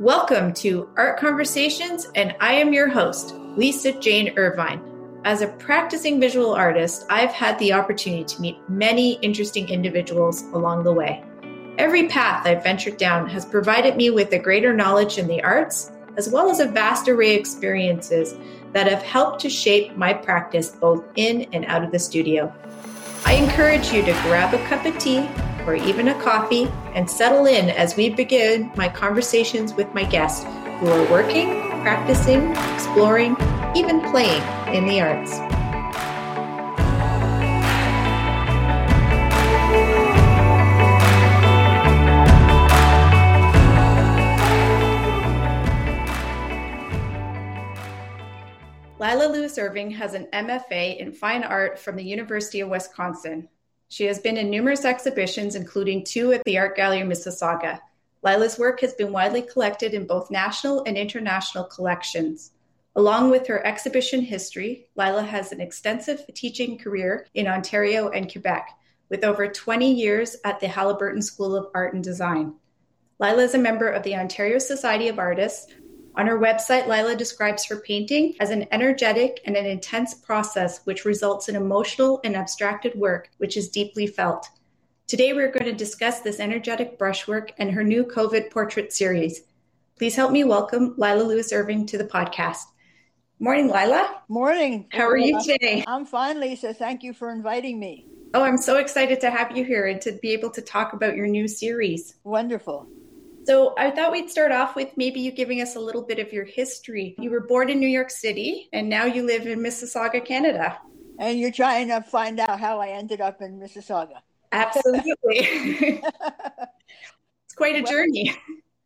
Welcome to Art Conversations, and I am your host, Lisa Jane Irvine. As a practicing visual artist, I've had the opportunity to meet many interesting individuals along the way. Every path I've ventured down has provided me with a greater knowledge in the arts, as well as a vast array of experiences that have helped to shape my practice both in and out of the studio. I encourage you to grab a cup of tea or even a coffee and settle in as we begin my conversations with my guests who are working, practicing, exploring, even playing in the arts. Lila Lewis Irving has an MFA in Fine Art from the University of Wisconsin. She has been in numerous exhibitions, including two at the Art Gallery Mississauga. Lila's work has been widely collected in both national and international collections. Along with her exhibition history, Lila has an extensive teaching career in Ontario and Quebec, with over 20 years at the Haliburton School of Art and Design. Lila is a member of the Ontario Society of Artists, on her website, Lila describes her painting as an energetic and an intense process which results in emotional and abstracted work which is deeply felt. Today, we're going to discuss this energetic brushwork and her new COVID portrait series. Please help me welcome Lila Lewis Irving to the podcast. Morning, Lila. Morning. How are you today? I'm fine, Lisa. Thank you for inviting me. Oh, I'm so excited to have you here and to be able to talk about your new series. Wonderful. So I thought we'd start off with maybe you giving us a little bit of your history. You were born in New York City and now you live in Mississauga, Canada. And you're trying to find out how I ended up in Mississauga. Absolutely. it's quite a well, journey.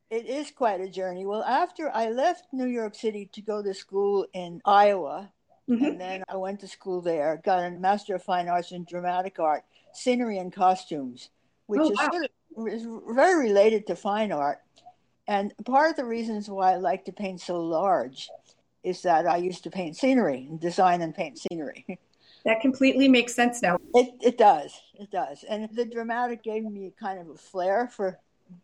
It is quite a journey. Well, after I left New York City to go to school in Iowa, mm-hmm. and then I went to school there, got a Master of Fine Arts in Dramatic Art, Scenery and Costumes, which oh, is wow. sort of is very related to fine art. And part of the reasons why I like to paint so large is that I used to paint scenery, design and paint scenery. That completely makes sense now. It, it does. It does. And the dramatic gave me kind of a flair for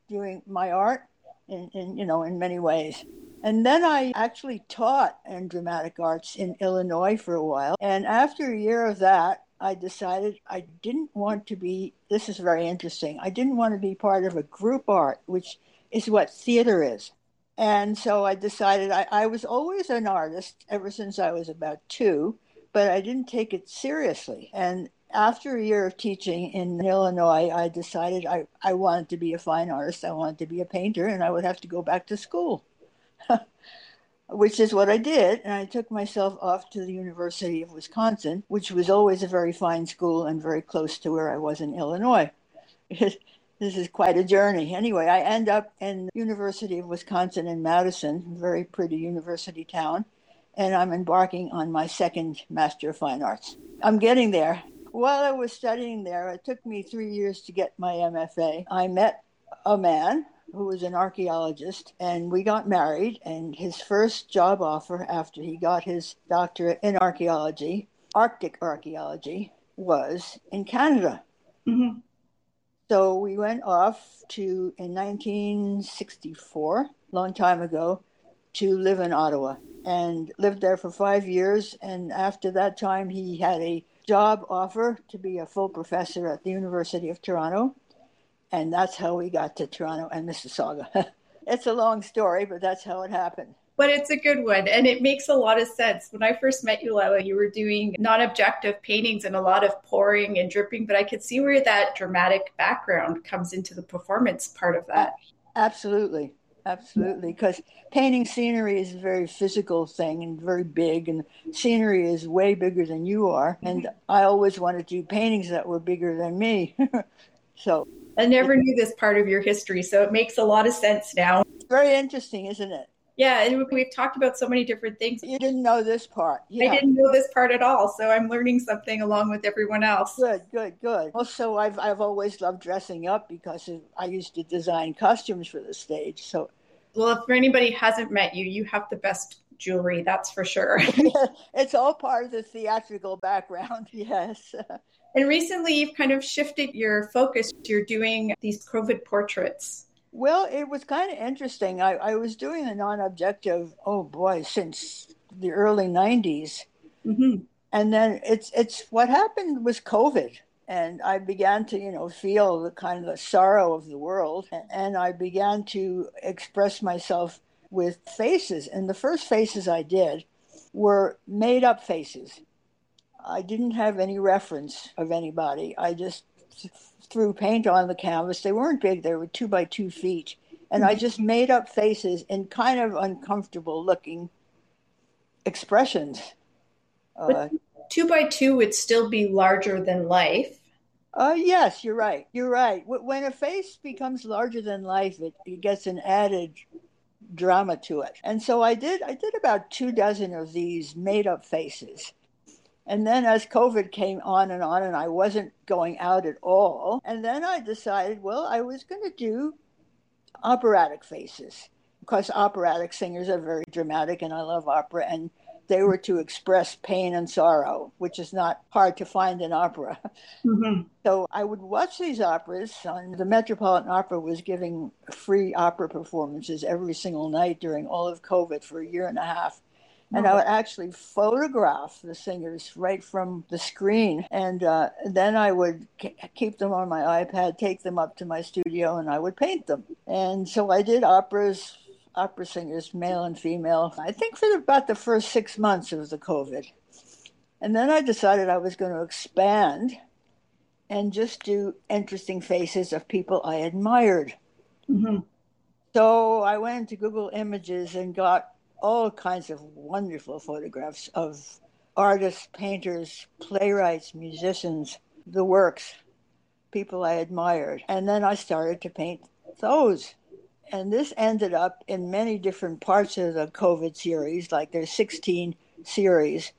doing my art in, in you know, in many ways. And then I actually taught in dramatic arts in Illinois for a while. And after a year of that, I decided I didn't want to be, this is very interesting, I didn't want to be part of a group art, which is what theater is. And so I decided I, I was always an artist ever since I was about two, but I didn't take it seriously. And after a year of teaching in Illinois, I decided I, I wanted to be a fine artist. I wanted to be a painter, and I would have to go back to school. which is what I did. And I took myself off to the University of Wisconsin, which was always a very fine school and very close to where I was in Illinois. this is quite a journey. Anyway, I end up in University of Wisconsin in Madison, very pretty university town, and I'm embarking on my second Master of Fine Arts. I'm getting there. While I was studying there, it took me three years to get my MFA. I met a man who was an archaeologist, and we got married. And his first job offer after he got his doctorate in archaeology, Arctic archaeology, was in Canada. Mm-hmm. So we went off to, in 1964, long time ago, to live in Ottawa and lived there for five years. And after that time, he had a job offer to be a full professor at the University of Toronto and that's how we got to Toronto and Mississauga. it's a long story, but that's how it happened. But it's a good one, and it makes a lot of sense. When I first met you, Lila, you were doing non objective paintings and a lot of pouring and dripping, but I could see where that dramatic background comes into the performance part of that. Absolutely. Absolutely, because painting scenery is a very physical thing and very big, and scenery is way bigger than you are. And mm-hmm. I always wanted to do paintings that were bigger than me. so I never knew this part of your history, so it makes a lot of sense now. Very interesting, isn't it? Yeah, and we've talked about so many different things. You didn't know this part. Yeah. I didn't know this part at all, so I'm learning something along with everyone else. Good, good, good. Also, I've I've always loved dressing up because I used to design costumes for the stage. So, well, if anybody hasn't met you, you have the best jewelry, that's for sure. it's all part of the theatrical background. Yes. And recently, you've kind of shifted your focus. You're doing these COVID portraits. Well, it was kind of interesting. I, I was doing a non objective, oh boy, since the early 90s. Mm-hmm. And then it's it's what happened was COVID and I began to, you know, feel the kind of the sorrow of the world, and I began to express myself with faces. And the first faces I did were made up faces. I didn't have any reference of anybody. I just threw paint on the canvas. They weren't big; they were two by two feet, and I just made up faces and kind of uncomfortable looking expressions. Uh, two by two would still be larger than life. Uh, yes, you're right. You're right. When a face becomes larger than life, it, it gets an added drama to it. And so I did. I did about two dozen of these made-up faces. And then as COVID came on and on, and I wasn't going out at all, and then I decided, well, I was going to do operatic faces because operatic singers are very dramatic, and I love opera. And they were to express pain and sorrow, which is not hard to find in opera. Mm-hmm. So I would watch these operas. On the Metropolitan Opera was giving free opera performances every single night during all of COVID for a year and a half. And I would actually photograph the singers right from the screen. And uh, then I would k- keep them on my iPad, take them up to my studio, and I would paint them. And so I did operas opera singers, male and female, I think for about the first six months of the COVID. And then I decided I was going to expand and just do interesting faces of people I admired. Mm-hmm. So I went into Google Images and got all kinds of wonderful photographs of artists, painters, playwrights, musicians, the works, people I admired. And then I started to paint those and this ended up in many different parts of the COVID series, like there's 16 series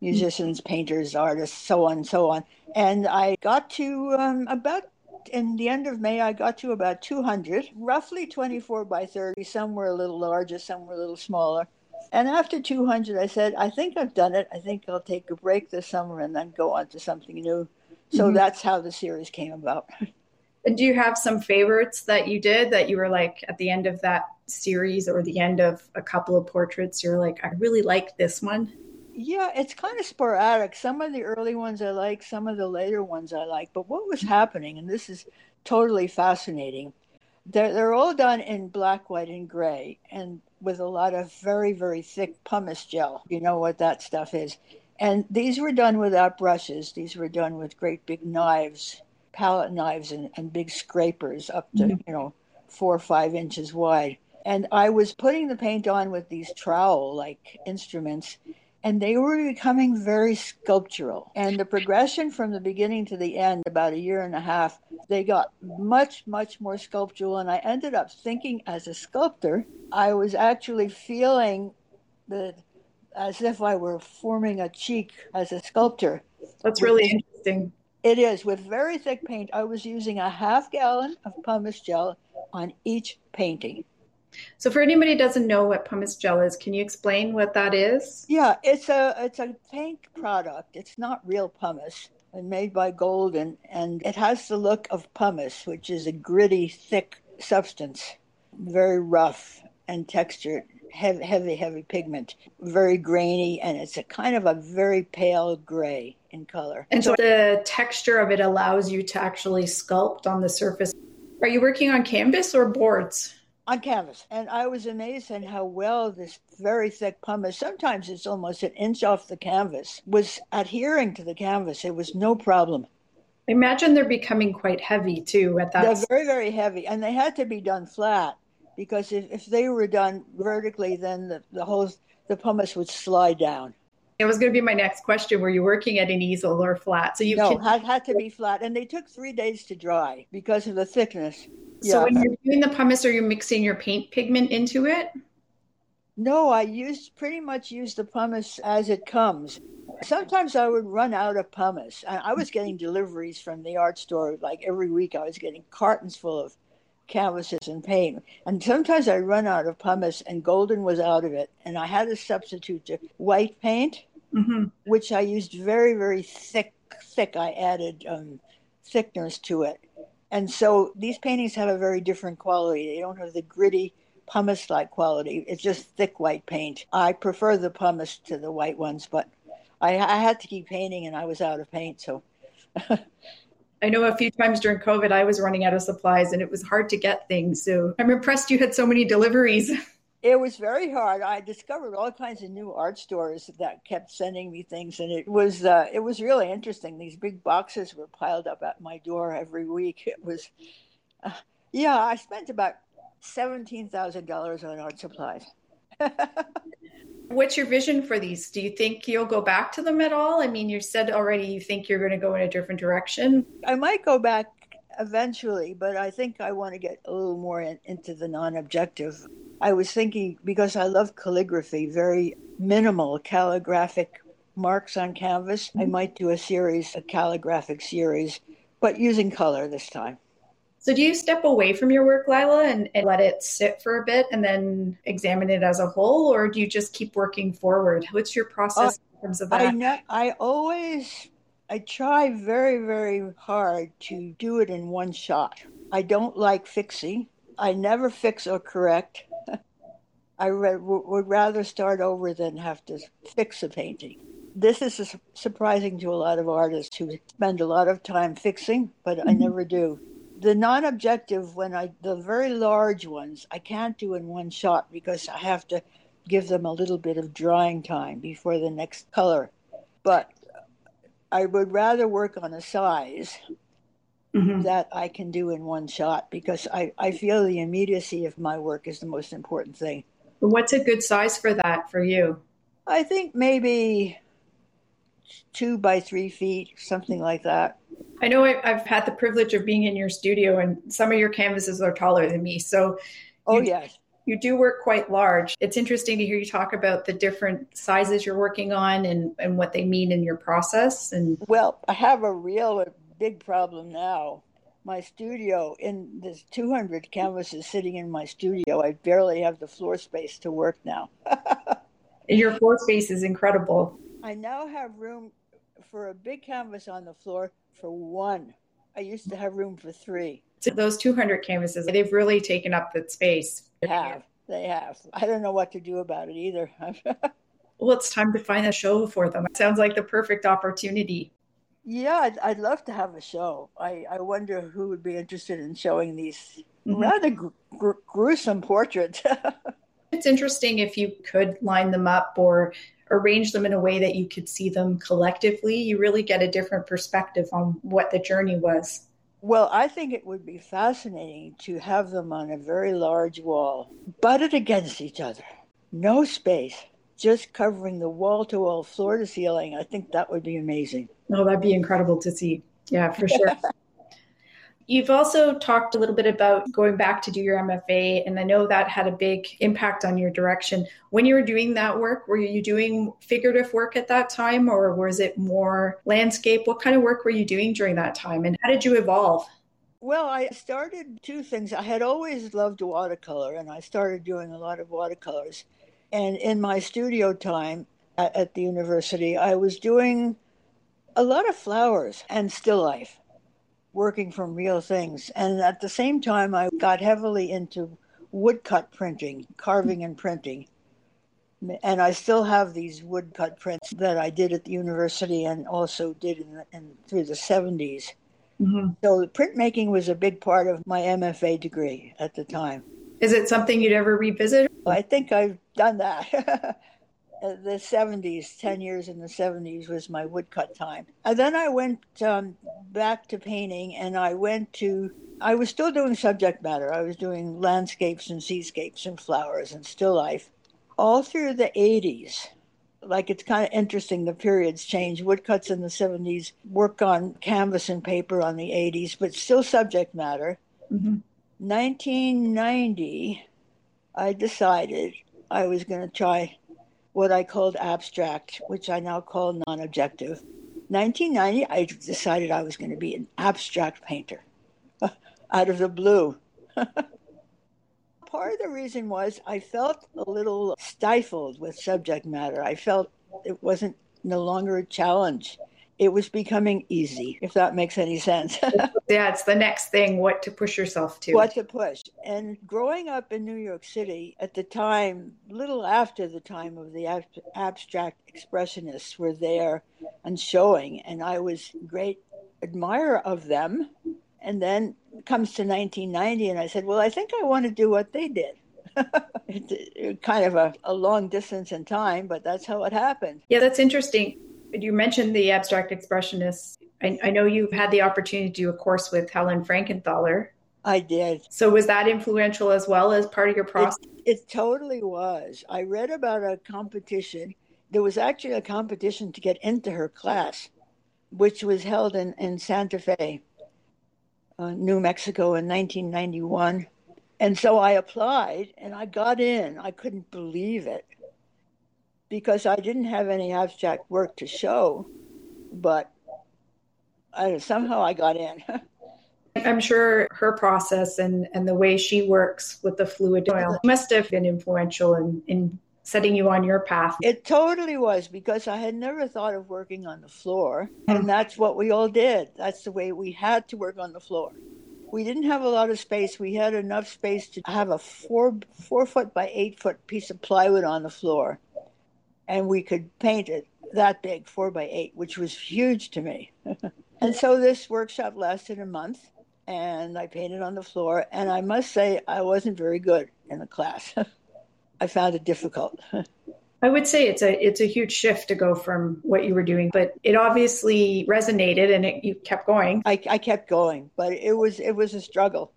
musicians, painters, artists, so on and so on. And I got to um, about in the end of May, I got to about 200, roughly 24 by 30. Some were a little larger, some were a little smaller. And after 200, I said, I think I've done it. I think I'll take a break this summer and then go on to something new. So mm-hmm. that's how the series came about. And do you have some favorites that you did that you were like at the end of that series or the end of a couple of portraits you're like i really like this one yeah it's kind of sporadic some of the early ones i like some of the later ones i like but what was happening and this is totally fascinating they're, they're all done in black white and gray and with a lot of very very thick pumice gel you know what that stuff is and these were done without brushes these were done with great big knives palette knives and, and big scrapers up to, mm-hmm. you know, four or five inches wide. And I was putting the paint on with these trowel like instruments, and they were becoming very sculptural. And the progression from the beginning to the end, about a year and a half, they got much, much more sculptural. And I ended up thinking as a sculptor, I was actually feeling the as if I were forming a cheek as a sculptor. That's really interesting. It is with very thick paint. I was using a half gallon of pumice gel on each painting. So, for anybody who doesn't know what pumice gel is, can you explain what that is? Yeah, it's a it's a paint product. It's not real pumice, and made by Golden, and it has the look of pumice, which is a gritty, thick substance, very rough and textured heavy, heavy, heavy pigment, very grainy, and it's a kind of a very pale gray in color. And so the texture of it allows you to actually sculpt on the surface. Are you working on canvas or boards? On canvas. And I was amazed at how well this very thick pumice, sometimes it's almost an inch off the canvas, was adhering to the canvas. It was no problem. I imagine they're becoming quite heavy too at that. They're very, very heavy, and they had to be done flat because if, if they were done vertically, then the, the whole the pumice would slide down. It was going to be my next question. Were you working at an easel or flat? So you no, can... had, had to be flat, and they took three days to dry because of the thickness. So yeah. when you're doing the pumice, are you mixing your paint pigment into it? No, I used pretty much use the pumice as it comes. Sometimes I would run out of pumice. I was getting deliveries from the art store like every week. I was getting cartons full of canvases and paint. And sometimes I run out of pumice, and golden was out of it. And I had to substitute to white paint, mm-hmm. which I used very, very thick, thick. I added um, thickeners to it. And so these paintings have a very different quality. They don't have the gritty pumice like quality. It's just thick white paint. I prefer the pumice to the white ones, but I, I had to keep painting and I was out of paint. So I know a few times during COVID, I was running out of supplies and it was hard to get things. So I'm impressed you had so many deliveries. It was very hard. I discovered all kinds of new art stores that kept sending me things, and it was uh, it was really interesting. These big boxes were piled up at my door every week. It was, uh, yeah, I spent about seventeen thousand dollars on art supplies. What's your vision for these? Do you think you'll go back to them at all? I mean, you said already you think you're going to go in a different direction. I might go back eventually, but I think I want to get a little more in, into the non objective. I was thinking because I love calligraphy, very minimal calligraphic marks on canvas. I mm-hmm. might do a series, a calligraphic series, but using color this time. So do you step away from your work, Lila, and, and, let it sit for a bit and then examine it as a whole, or do you just keep working forward? What's your process uh, in terms of that? I, ne- I always, I try very, very hard to do it in one shot. I don't like fixing. I never fix or correct. I re- would rather start over than have to fix a painting. This is su- surprising to a lot of artists who spend a lot of time fixing, but mm-hmm. I never do the non-objective when i the very large ones i can't do in one shot because i have to give them a little bit of drying time before the next color. But i would rather work on a size mm-hmm. that i can do in one shot because I, I feel the immediacy of my work is the most important thing. What's a good size for that for you? I think maybe two by three feet something like that I know I've had the privilege of being in your studio, and some of your canvases are taller than me. So, oh you, yes, you do work quite large. It's interesting to hear you talk about the different sizes you're working on and and what they mean in your process. And well, I have a real big problem now. My studio in this 200 canvases sitting in my studio. I barely have the floor space to work now. your floor space is incredible. I now have room for a big canvas on the floor for one. I used to have room for three. So those 200 canvases, they've really taken up that space. They have. They have. I don't know what to do about it either. well, it's time to find a show for them. It sounds like the perfect opportunity. Yeah, I'd, I'd love to have a show. I, I wonder who would be interested in showing these mm-hmm. rather gr- gr- gruesome portraits. it's interesting if you could line them up or arrange them in a way that you could see them collectively, you really get a different perspective on what the journey was. Well, I think it would be fascinating to have them on a very large wall, butted against each other. No space, just covering the wall to wall, floor to ceiling. I think that would be amazing. Oh, that'd be incredible to see. Yeah, for sure. You've also talked a little bit about going back to do your MFA, and I know that had a big impact on your direction. When you were doing that work, were you doing figurative work at that time, or was it more landscape? What kind of work were you doing during that time, and how did you evolve? Well, I started two things. I had always loved watercolor, and I started doing a lot of watercolors. And in my studio time at, the university, I was doing a lot of flowers and still life working from real things. And at the same time, I got heavily into woodcut printing, carving and printing. And I still have these woodcut prints that I did at the university and also did in, in through the 70s. Mm-hmm. So printmaking was a big part of my MFA degree at the time. Is it something you'd ever revisit? I think I've done that. Uh, the 70s, 10 years in the 70s was my woodcut time. And then I went um, back to painting and I went to, I was still doing subject matter. I was doing landscapes and seascapes and flowers and still life. All through the 80s, like it's kind of interesting the periods change. Woodcuts in the 70s, work on canvas and paper on the 80s, but still subject matter. Mm-hmm. 1990, I decided I was going to try what I called abstract, which I now call non objective. 1990, I decided I was going to be an abstract painter out of the blue. Part of the reason was I felt a little stifled with subject matter. I felt it wasn't no longer a challenge. It was becoming easy, if that makes any sense. yeah, it's the next thing, what to push yourself to. What to push. And growing up in New York City at the time, little after the time of the ab- abstract expressionists were there and showing, and I was great admirer of them. And then comes to 1990, and I said, Well, I think I want to do what they did. it's kind of a, a long distance in time, but that's how it happened. Yeah, that's interesting you mentioned the abstract expressionists. I, I, know you've had the opportunity to do a course with Helen Frankenthaler. I did. So was that influential as well as part of your process? It, it totally was. I read about a competition. There was actually a competition to get into her class, which was held in, in Santa Fe, uh, New Mexico in 1991. And so I applied and I got in. I couldn't believe it because I didn't have any abstract work to show, but I, somehow I got in. I'm sure her process and, and the way she works with the fluid oil must have been influential in, in setting you on your path. It totally was because I had never thought of working on the floor. Hmm. And that's what we all did. That's the way we had to work on the floor. We didn't have a lot of space. We had enough space to have a four four foot by eight foot piece of plywood on the floor and we could paint it that big, four by eight, which was huge to me. and so this workshop lasted a month, and I painted on the floor. And I must say, I wasn't very good in the class. I found it difficult. I would say it's a it's a huge shift to go from what you were doing, but it obviously resonated and it, you kept going. I, I kept going, but it was it was a struggle.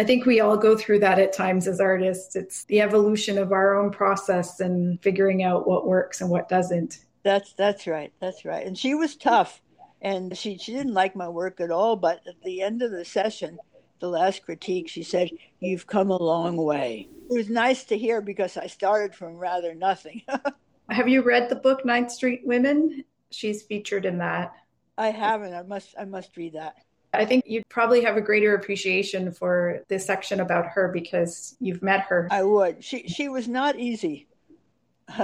I think we all go through that at times as artists. It's the evolution of our own process and figuring out what works and what doesn't. That's that's right. That's right. And she was tough and she she didn't like my work at all, but at the end of the session, the last critique, she said, "You've come a long way." It was nice to hear because I started from rather nothing. Have you read the book Ninth Street Women? She's featured in that. I haven't. I must I must read that. I think you'd probably have a greater appreciation for this section about her because you've met her. I would. She she was not easy.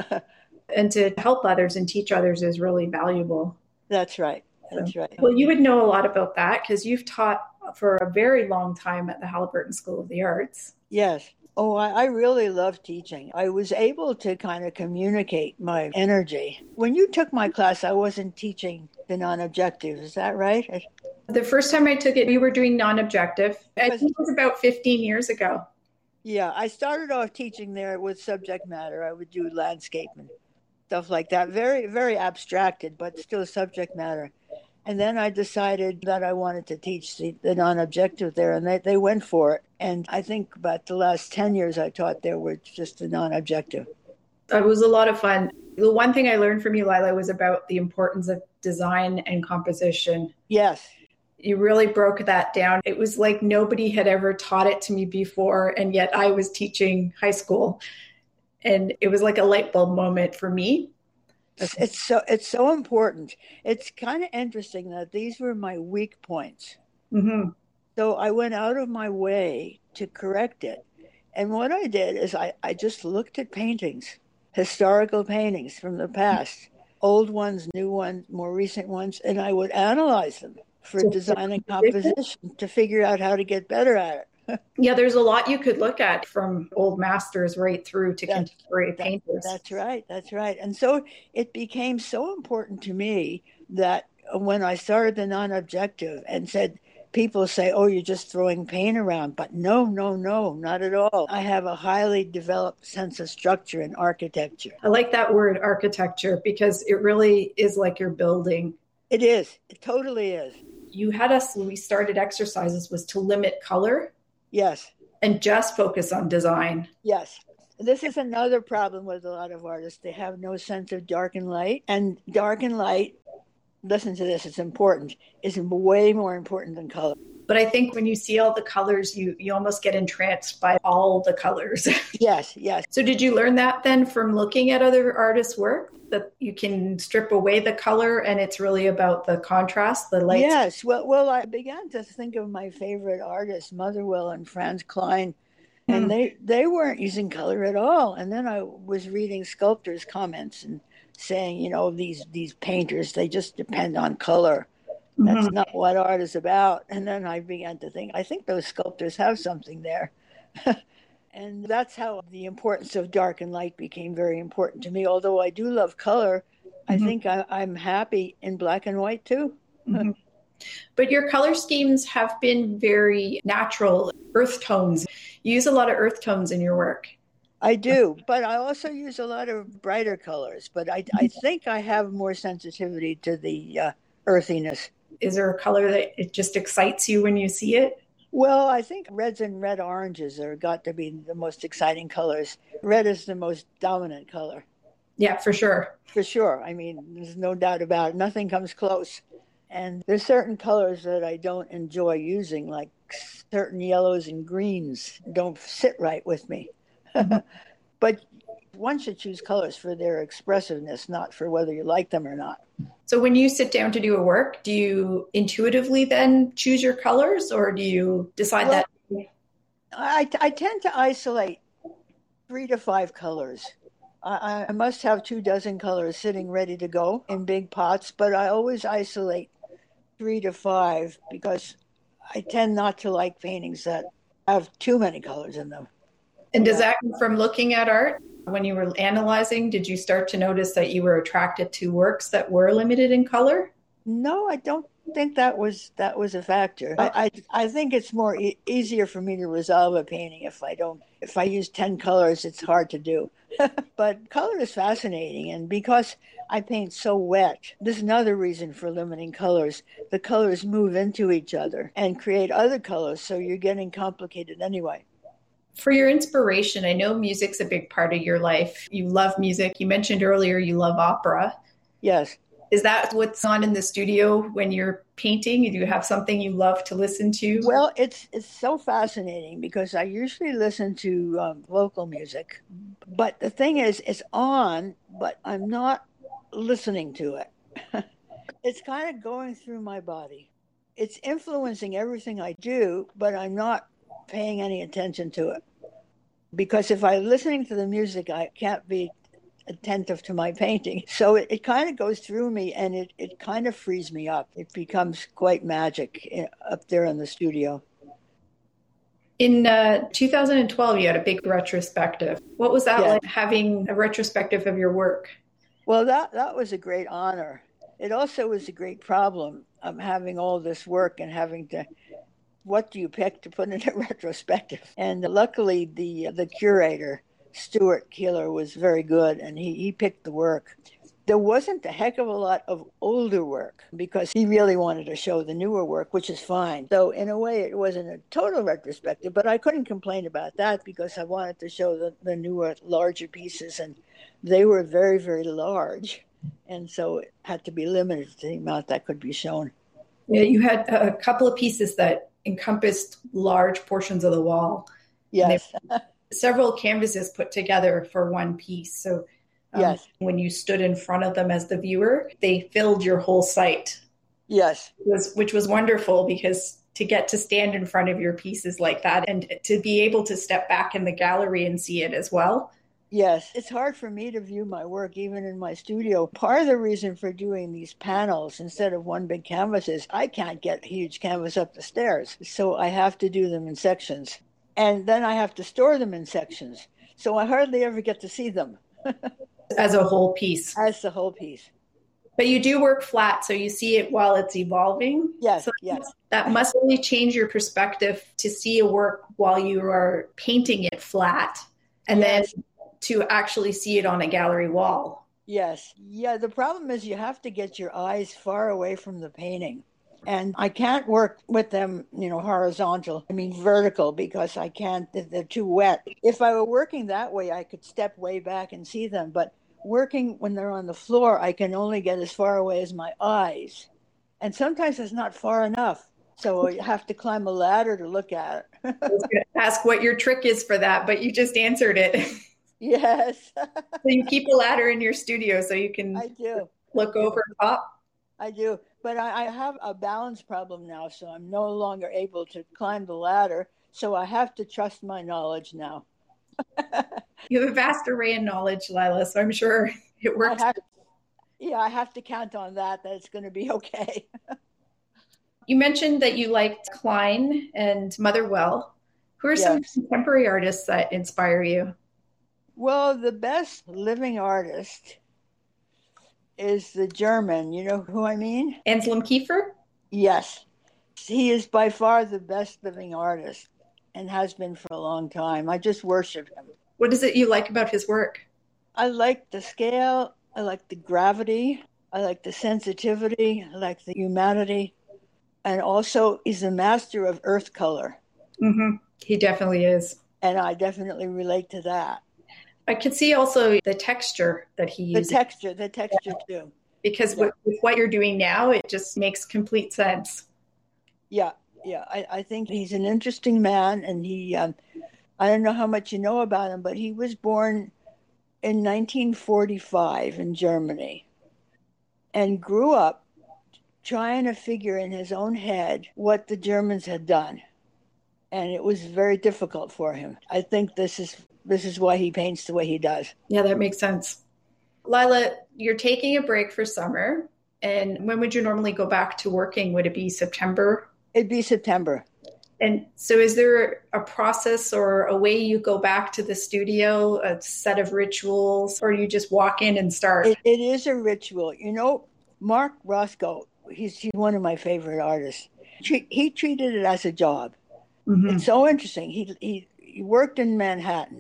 and to help others and teach others is really valuable. That's right. That's so, right. Well, you would know a lot about that because you've taught for a very long time at the Haliburton School of the Arts. Yes. Oh, I, I, really love teaching. I was able to kind of communicate my energy. When you took my class, I wasn't teaching the non objective. Is that right? The first time I took it, we were doing non objective. I think it was about 15 years ago. Yeah, I started off teaching there with subject matter. I would do landscape and stuff like that. Very, very abstracted, but still subject matter. And then I decided that I wanted to teach the, the non objective there, and they, they went for it. And I think about the last 10 years I taught there were just the non objective. It was a lot of fun. The one thing I learned from you, Lila, was about the importance of design and composition. Yes, you really broke that down. It was like nobody had ever taught it to me before, and yet I was teaching high school. And it was like a light bulb moment for me. It's so it's so important. It's kind of interesting that these were my weak points. Mm-hmm. So I went out of my way to correct it. And what I did is I, I just looked at paintings, historical paintings from the past, old ones, new ones, more recent ones, and I would analyze them for design and composition to figure out how to get better at it. yeah, there's a lot you could look at from old masters right through to that's, contemporary that, painters. That's right. That's right. And so it became so important to me that when I started the non objective and said, people say, oh, you're just throwing paint around. But no, no, no, not at all. I have a highly developed sense of structure and architecture. I like that word architecture because it really is like you're building. It is. It totally is you had us when we started exercises was to limit color. Yes. And just focus on design. Yes. This is another problem with a lot of artists. They have no sense of dark and light. And dark and light, listen to this, it's important, is way more important than color. But I think when you see all the colors, you you almost get entranced by all the colors. yes, yes. So did you learn that then from looking at other artists' work? That you can strip away the color and it's really about the contrast, the light. Yes. Well well I began to think of my favorite artists, Motherwell and Franz Kline. And mm. they, they weren't using color at all. And then I was reading sculptors' comments and saying, you know, these these painters they just depend on color. That's mm-hmm. not what art is about. And then I began to think, I think those sculptors have something there. and that's how the importance of dark and light became very important to me. Although I do love color, mm-hmm. I think I, am happy in black and white too. Mm-hmm. But your color schemes have been very natural, earth tones. You use a lot of earth tones in your work. I do, but I also use a lot of brighter colors. But I, I think I have more sensitivity to the uh, earthiness. Is there a color that it just excites you when you see it? Well, I think reds and red oranges are got to be the most exciting colors. Red is the most dominant color. Yeah, for sure. For sure. I mean, there's no doubt about it. Nothing comes close. And there's certain colors that I don't enjoy using, like certain yellows and greens don't sit right with me. but one should choose colors for their expressiveness, not for whether you like them or not. So when you sit down to do a work, do you intuitively then choose your colors or do you decide well, that? I, I tend to isolate three to five colors. I, I must have two dozen colors sitting ready to go in big pots, but I always isolate three to five because I tend not to like paintings that have too many colors in them. And does that come from looking at art? When you were analyzing, did you start to notice that you were attracted to works that were limited in color? No, I don't think that was that was a factor. I I, I think it's more e- easier for me to resolve a painting if I don't if I use ten colors. It's hard to do, but color is fascinating, and because I paint so wet, there's another reason for limiting colors. The colors move into each other and create other colors, so you're getting complicated anyway. For your inspiration, I know music's a big part of your life. You love music. You mentioned earlier you love opera. Yes. Is that what's on in the studio when you're painting? Do you have something you love to listen to? Well, it's it's so fascinating because I usually listen to um, vocal music, but the thing is, it's on, but I'm not listening to it. it's kind of going through my body. It's influencing everything I do, but I'm not paying any attention to it. Because if I'm listening to the music, I can't be attentive to my painting. So it, it kind of goes through me and it, it kind of frees me up. It becomes quite magic eh, up there in the studio. In uh, 2012, you had a big retrospective. What was that yeah. like having a retrospective of your work? Well, that, that was a great honor. It also was a great problem of having all this work and having to what do you pick to put in a retrospective? And luckily, the uh, the curator Stuart Keeler was very good, and he, he picked the work. There wasn't a heck of a lot of older work because he really wanted to show the newer work, which is fine. So, in a way, it wasn't a total retrospective, but I couldn't complain about that because I wanted to show the, the newer, larger pieces, and they were very, very large. And so it had to be limited to the amount that could be shown. Yeah, you had a couple of pieces that encompassed large portions of the wall. Yes. several canvases put together for one piece. So um, yes. when you stood in front of them as the viewer, they filled your whole site. Yes. Was, which was wonderful because to get to stand in front of your pieces like that and to be able to step back in the gallery and see it as well Yes, it's hard for me to view my work even in my studio. Part of the reason for doing these panels instead of one big canvas is I can't get a huge canvas up the stairs. So I have to do them in sections. And then I have to store them in sections. So I hardly ever get to see them. As a whole piece. As the whole piece. But you do work flat, so you see it while it's evolving. Yes, so yes. That must really change your perspective to see a work while you are painting it flat. And yes. then to actually see it on a gallery wall. Yes. Yeah, the problem is you have to get your eyes far away from the painting. And I can't work with them, you know, horizontal. I mean, vertical because I can't, they're too wet. If I were working that way, I could step way back and see them. But working when they're on the floor, I can only get as far away as my eyes. And sometimes it's not far enough. So you have to climb a ladder to look at it. I was going to ask what your trick is for that, but you just answered it. Yes. so you keep a ladder in your studio so you can I do. look over top? I do. But I, I have a balance problem now, so I'm no longer able to climb the ladder. So I have to trust my knowledge now. you have a vast array of knowledge, Lila, so I'm sure it works. I Yeah, I have to count on that, that it's going to be okay. you mentioned that you liked Kline and Motherwell. Who are yes. some contemporary artists that inspire you? Well, the best living artist is the German. You know who I mean? Anselm Kiefer? Yes. He is by far the best living artist and has been for a long time. I just worship him. What is it you like about his work? I like the scale, I like the gravity, I like the sensitivity, I like the humanity, and also he's a master of earth color. Mm-hmm. He definitely is. And I definitely relate to that. I can see also the texture that he uses. The texture, the texture yeah. too. Because yeah. with, with, what you're doing now, it just makes complete sense. Yeah, yeah. I, I think he's an interesting man, and he, um, I don't know how much you know about him, but he was born in 1945 in Germany and grew up trying to figure in his own head what the Germans had done. And it was very difficult for him. I think this is this is why he paints the way he does. Yeah, that makes sense. Lila, you're taking a break for summer. And when would you normally go back to working? Would it be September? It'd be September. And so, is there a process or a way you go back to the studio, a set of rituals, or you just walk in and start? it, it is a ritual. You know, Mark Rothko, he's, he's one of my favorite artists. He, he treated it as a job. Mm-hmm. It's so interesting. He, he, he worked in Manhattan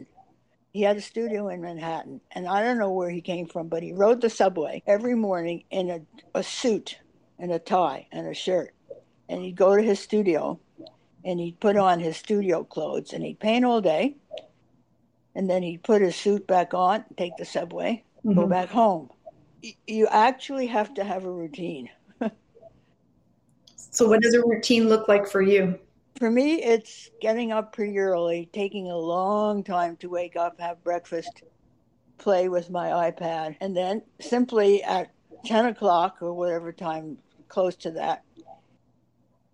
he had a studio in Manhattan, and I don't know where he came from, but he rode the subway every morning in a, a suit and a tie and a shirt. And he'd go to his studio and he'd put on his studio clothes and he'd paint all day. And then he'd put his suit back on, take the subway, mm-hmm. go back home. You actually have to have a routine. so, what does a routine look like for you? For me, it's getting up pretty early, taking a long time to wake up, have breakfast, play with my iPad, and then simply at 10 o'clock or whatever time close to that,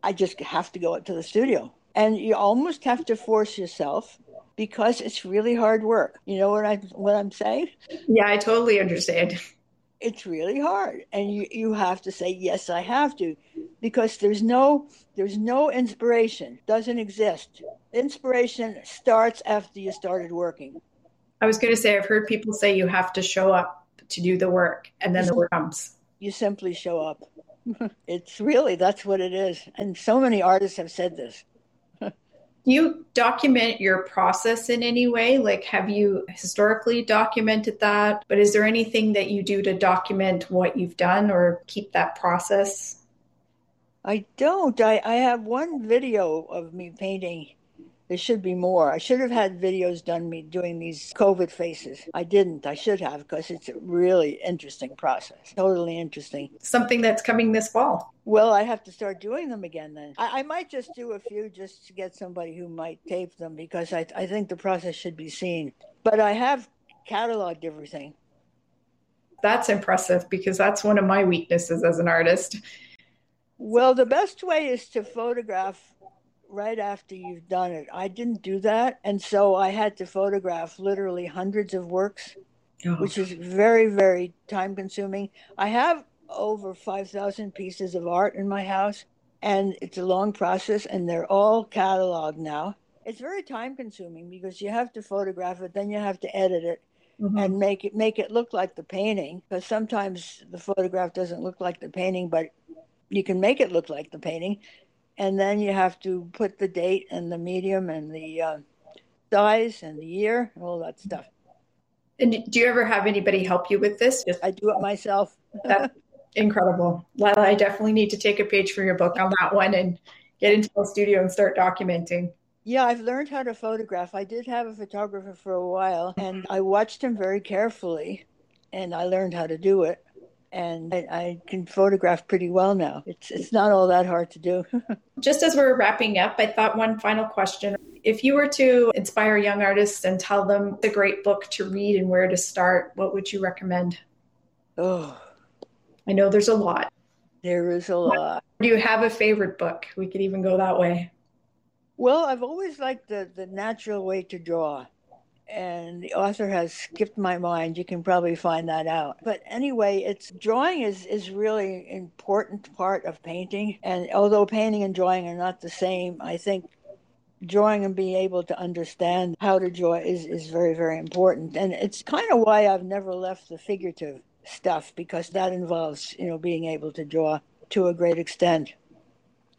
I just have to go to the studio. And you almost have to force yourself because it's really hard work. You know what I what I'm saying? Yeah, I totally understand. It's really hard. And you, you have to say, Yes, I have to because there's no there's no inspiration. Doesn't exist. Inspiration starts after you started working. I was going to say i've heard people say you have to show up to do the work and then the work comes. You simply show up. It's really that's what it is. And so many artists have said this. You document your process in any way? Like have you historically documented that? But is there anything that you do to document what you've done or keep that process I don't. I, I have one video of me painting. There should be more. I should have had videos done me doing these COVID faces. I didn't. I should have because it's a really interesting process. Totally interesting. Something that's coming this fall. Well, I have to start doing them again then. I, I might just do a few just to get somebody who might tape them because I, I think the process should be seen. But I have cataloged everything. That's impressive because that's one of my weaknesses as an artist well, the best way is to photograph right after you've done it. I didn't do that. And so I had to photograph literally hundreds of works, oh. which is very, very time consuming. I have over 5,000 pieces of art in my house, and it's a long process, and they're all cataloged now. It's very time consuming because you have to photograph it, then you have to edit it. Mm-hmm. And make it make it look like the painting because sometimes the photograph doesn't look like the painting, but you can make it look like the painting, and then you have to put the date and the medium and the uh, size and the year and all that stuff. And do you ever have anybody help you with this? Just, I do it myself. That's incredible. Lila, I definitely need to take a page from your book on that one and get into the studio and start documenting. Yeah, I've learned how to photograph. I did have a photographer for a while, and I watched him very carefully, and I learned how to do it and I, I, can photograph pretty well now. It's it's not all that hard to do. Just as we're wrapping up, I thought one final question. If you were to inspire young artists and tell them the great book to read and where to start, what would you recommend? Oh, I know there's a lot. There is a lot. Do you have a favorite book? We could even go that way. Well, I've always liked the the natural way to draw and the author has skipped my mind. You can probably find that out. But anyway, it's drawing is is really important part of painting. And although painting and drawing are not the same, I think drawing and being able to understand how to draw is, is very, very important. And it's kind of why I've never left the figurative stuff because that involves, you know, being able to draw to a great extent.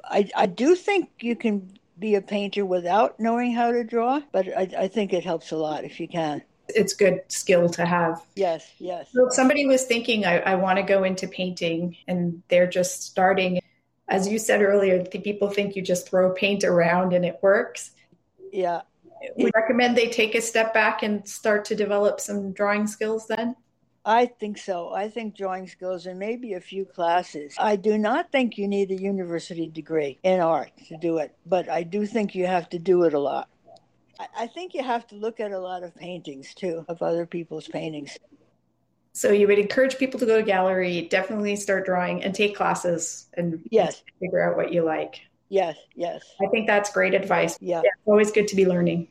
I, I do think you can be a painter without knowing how to draw, but I, I think it helps a lot if you can. It's good skill to have. Yes, yes. So if somebody was thinking, I, I want to go into painting and they're just starting, as you said earlier, people think you just throw paint around and it works. Yeah. Would recommend they take a step back and start to develop some drawing skills then? I think so. I think drawing skills and maybe a few classes. I do not think you need a university degree in art to do it, but I do think you have to do it a lot. I think you have to look at a lot of paintings too, of other people's paintings. So you would encourage people to go to gallery, definitely start drawing and take classes and yes, figure out what you like. Yes, yes. I think that's great advice. Yeah. yeah it's always good to be learning.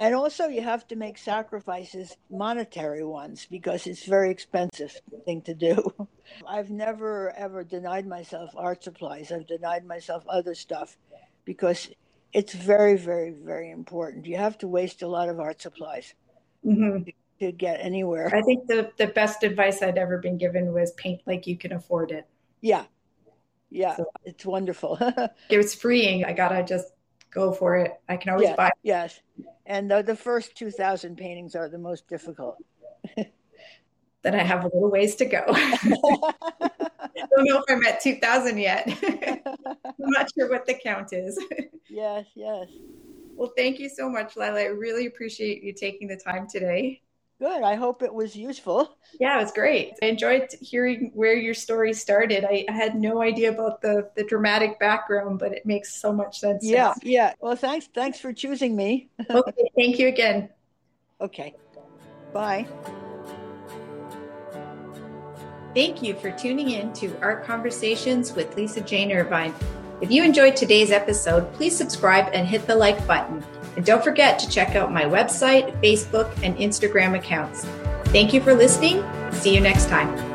And also, you have to make sacrifices, monetary ones, because it's very expensive thing to do. I've never ever denied myself art supplies. I've denied myself other stuff because it's very, very, very important. You have to waste a lot of art supplies mm-hmm. to, to get anywhere. I think the the best advice I'd ever been given was paint like you can afford it. Yeah, yeah, so, it's wonderful. it was freeing. I gotta just go for it. I can always yes, buy. Yes, and the, the first two thousand paintings are the most difficult. then I have a little ways to go. I don't know if I'm at two thousand yet. I'm not sure what the count is. yes, yes. Well, thank you so much, Lila. I really appreciate you taking the time today. Good. I hope it was useful. Yeah, it was great. I enjoyed hearing where your story started. I, I had no idea about the the dramatic background, but it makes so much sense. Yeah, yeah. Well, thanks. Thanks for choosing me. okay. Thank you again. Okay. Bye. Thank you for tuning in to Art Conversations with Lisa Jane Irvine. If you enjoyed today's episode, please subscribe and hit the like button. And don't forget to check out my website, Facebook, and Instagram accounts. Thank you for listening. See you next time.